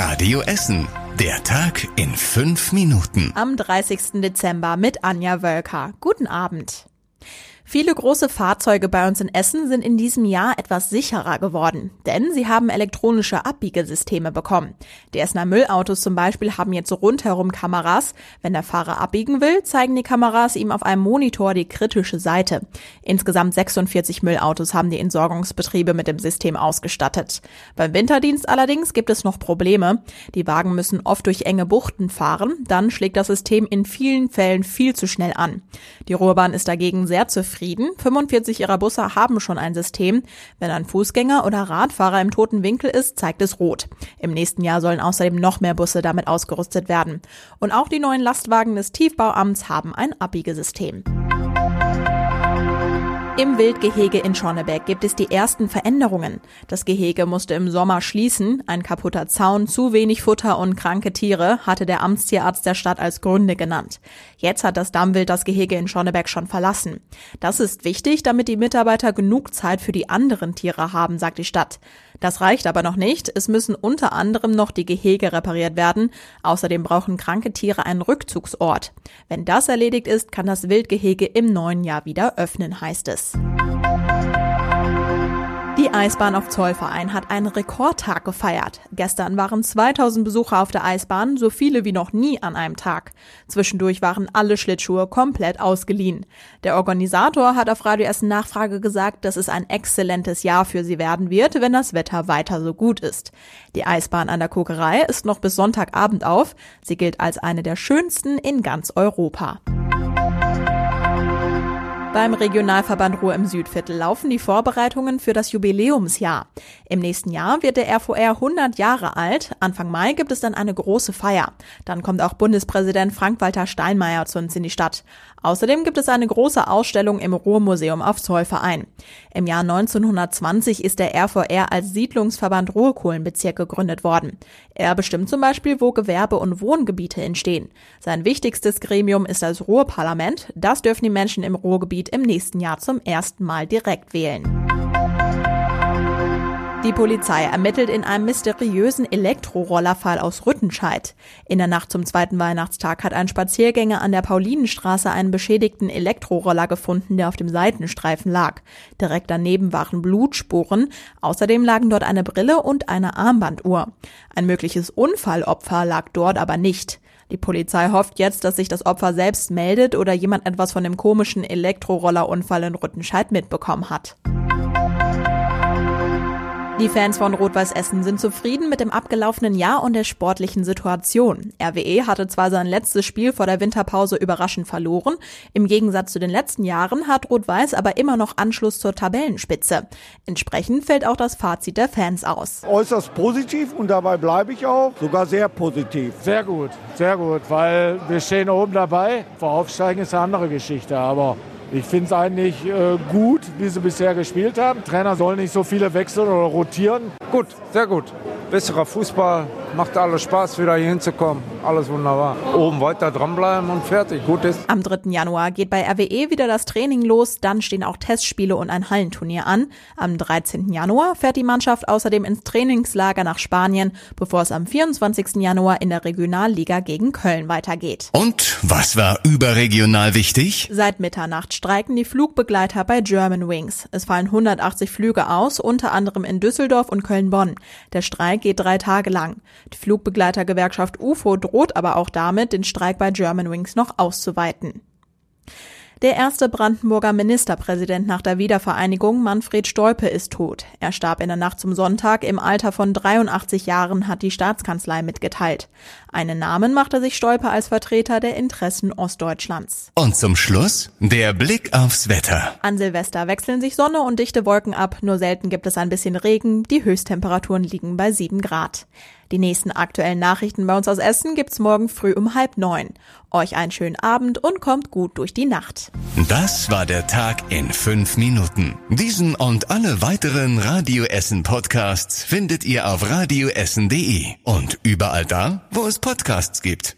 Radio Essen. Der Tag in fünf Minuten. Am 30. Dezember mit Anja Wölker. Guten Abend. Viele große Fahrzeuge bei uns in Essen sind in diesem Jahr etwas sicherer geworden, denn sie haben elektronische Abbiegesysteme bekommen. Die Essener Müllautos zum Beispiel haben jetzt rundherum Kameras. Wenn der Fahrer abbiegen will, zeigen die Kameras ihm auf einem Monitor die kritische Seite. Insgesamt 46 Müllautos haben die Entsorgungsbetriebe mit dem System ausgestattet. Beim Winterdienst allerdings gibt es noch Probleme. Die Wagen müssen oft durch enge Buchten fahren, dann schlägt das System in vielen Fällen viel zu schnell an. Die Ruhrbahn ist dagegen sehr zufrieden zufrieden. 45 ihrer Busse haben schon ein System. Wenn ein Fußgänger oder Radfahrer im toten Winkel ist, zeigt es rot. Im nächsten Jahr sollen außerdem noch mehr Busse damit ausgerüstet werden. Und auch die neuen Lastwagen des Tiefbauamts haben ein Abbiegesystem. Im Wildgehege in Schonnebeck gibt es die ersten Veränderungen. Das Gehege musste im Sommer schließen. Ein kaputter Zaun, zu wenig Futter und kranke Tiere hatte der Amtstierarzt der Stadt als Gründe genannt. Jetzt hat das Dammwild das Gehege in Schonnebeck schon verlassen. Das ist wichtig, damit die Mitarbeiter genug Zeit für die anderen Tiere haben, sagt die Stadt. Das reicht aber noch nicht. Es müssen unter anderem noch die Gehege repariert werden. Außerdem brauchen kranke Tiere einen Rückzugsort. Wenn das erledigt ist, kann das Wildgehege im neuen Jahr wieder öffnen, heißt es. Die Eisbahn auf Zollverein hat einen Rekordtag gefeiert. Gestern waren 2000 Besucher auf der Eisbahn, so viele wie noch nie an einem Tag. Zwischendurch waren alle Schlittschuhe komplett ausgeliehen. Der Organisator hat auf Radio Essen Nachfrage gesagt, dass es ein exzellentes Jahr für sie werden wird, wenn das Wetter weiter so gut ist. Die Eisbahn an der Kokerei ist noch bis Sonntagabend auf. Sie gilt als eine der schönsten in ganz Europa. Beim Regionalverband Ruhr im Südviertel laufen die Vorbereitungen für das Jubiläumsjahr. Im nächsten Jahr wird der RVR 100 Jahre alt. Anfang Mai gibt es dann eine große Feier. Dann kommt auch Bundespräsident Frank-Walter Steinmeier zu uns in die Stadt. Außerdem gibt es eine große Ausstellung im Ruhrmuseum auf Zollverein. Im Jahr 1920 ist der RVR als Siedlungsverband Ruhrkohlenbezirk gegründet worden. Er bestimmt zum Beispiel, wo Gewerbe- und Wohngebiete entstehen. Sein wichtigstes Gremium ist das Ruhrparlament. Das dürfen die Menschen im Ruhrgebiet im nächsten Jahr zum ersten Mal direkt wählen. Die Polizei ermittelt in einem mysteriösen Elektrorollerfall aus Rüttenscheid. In der Nacht zum zweiten Weihnachtstag hat ein Spaziergänger an der Paulinenstraße einen beschädigten Elektroroller gefunden, der auf dem Seitenstreifen lag. Direkt daneben waren Blutspuren. Außerdem lagen dort eine Brille und eine Armbanduhr. Ein mögliches Unfallopfer lag dort aber nicht. Die Polizei hofft jetzt, dass sich das Opfer selbst meldet oder jemand etwas von dem komischen Elektrorollerunfall in Rüttenscheid mitbekommen hat. Die Fans von Rot-Weiß Essen sind zufrieden mit dem abgelaufenen Jahr und der sportlichen Situation. RWE hatte zwar sein letztes Spiel vor der Winterpause überraschend verloren, im Gegensatz zu den letzten Jahren hat Rot-Weiß aber immer noch Anschluss zur Tabellenspitze. Entsprechend fällt auch das Fazit der Fans aus. Äußerst positiv und dabei bleibe ich auch, sogar sehr positiv. Sehr gut, sehr gut, weil wir stehen oben dabei. Vor Aufsteigen ist eine andere Geschichte, aber ich finde es eigentlich äh, gut, wie sie bisher gespielt haben. Trainer soll nicht so viele wechseln oder rotieren. Gut, sehr gut. Besserer Fußball, macht alles Spaß, wieder hier hinzukommen. Alles wunderbar. Oben weiter dranbleiben und fertig. Gut ist. Am 3. Januar geht bei RWE wieder das Training los. Dann stehen auch Testspiele und ein Hallenturnier an. Am 13. Januar fährt die Mannschaft außerdem ins Trainingslager nach Spanien, bevor es am 24. Januar in der Regionalliga gegen Köln weitergeht. Und was war überregional wichtig? Seit Mitternacht streiken die Flugbegleiter bei German Wings. Es fallen 180 Flüge aus, unter anderem in Düsseldorf und Köln-Bonn. Der Streik geht drei Tage lang. Die Flugbegleitergewerkschaft UFO droht aber auch damit, den Streik bei German Wings noch auszuweiten. Der erste Brandenburger Ministerpräsident nach der Wiedervereinigung, Manfred Stolpe, ist tot. Er starb in der Nacht zum Sonntag im Alter von 83 Jahren, hat die Staatskanzlei mitgeteilt. Einen Namen machte sich Stolpe als Vertreter der Interessen Ostdeutschlands. Und zum Schluss der Blick aufs Wetter. An Silvester wechseln sich Sonne und dichte Wolken ab, nur selten gibt es ein bisschen Regen, die Höchsttemperaturen liegen bei 7 Grad. Die nächsten aktuellen Nachrichten bei uns aus Essen gibt's morgen früh um halb neun. Euch einen schönen Abend und kommt gut durch die Nacht. Das war der Tag in fünf Minuten. Diesen und alle weiteren Radio Essen Podcasts findet ihr auf radioessen.de und überall da, wo es Podcasts gibt.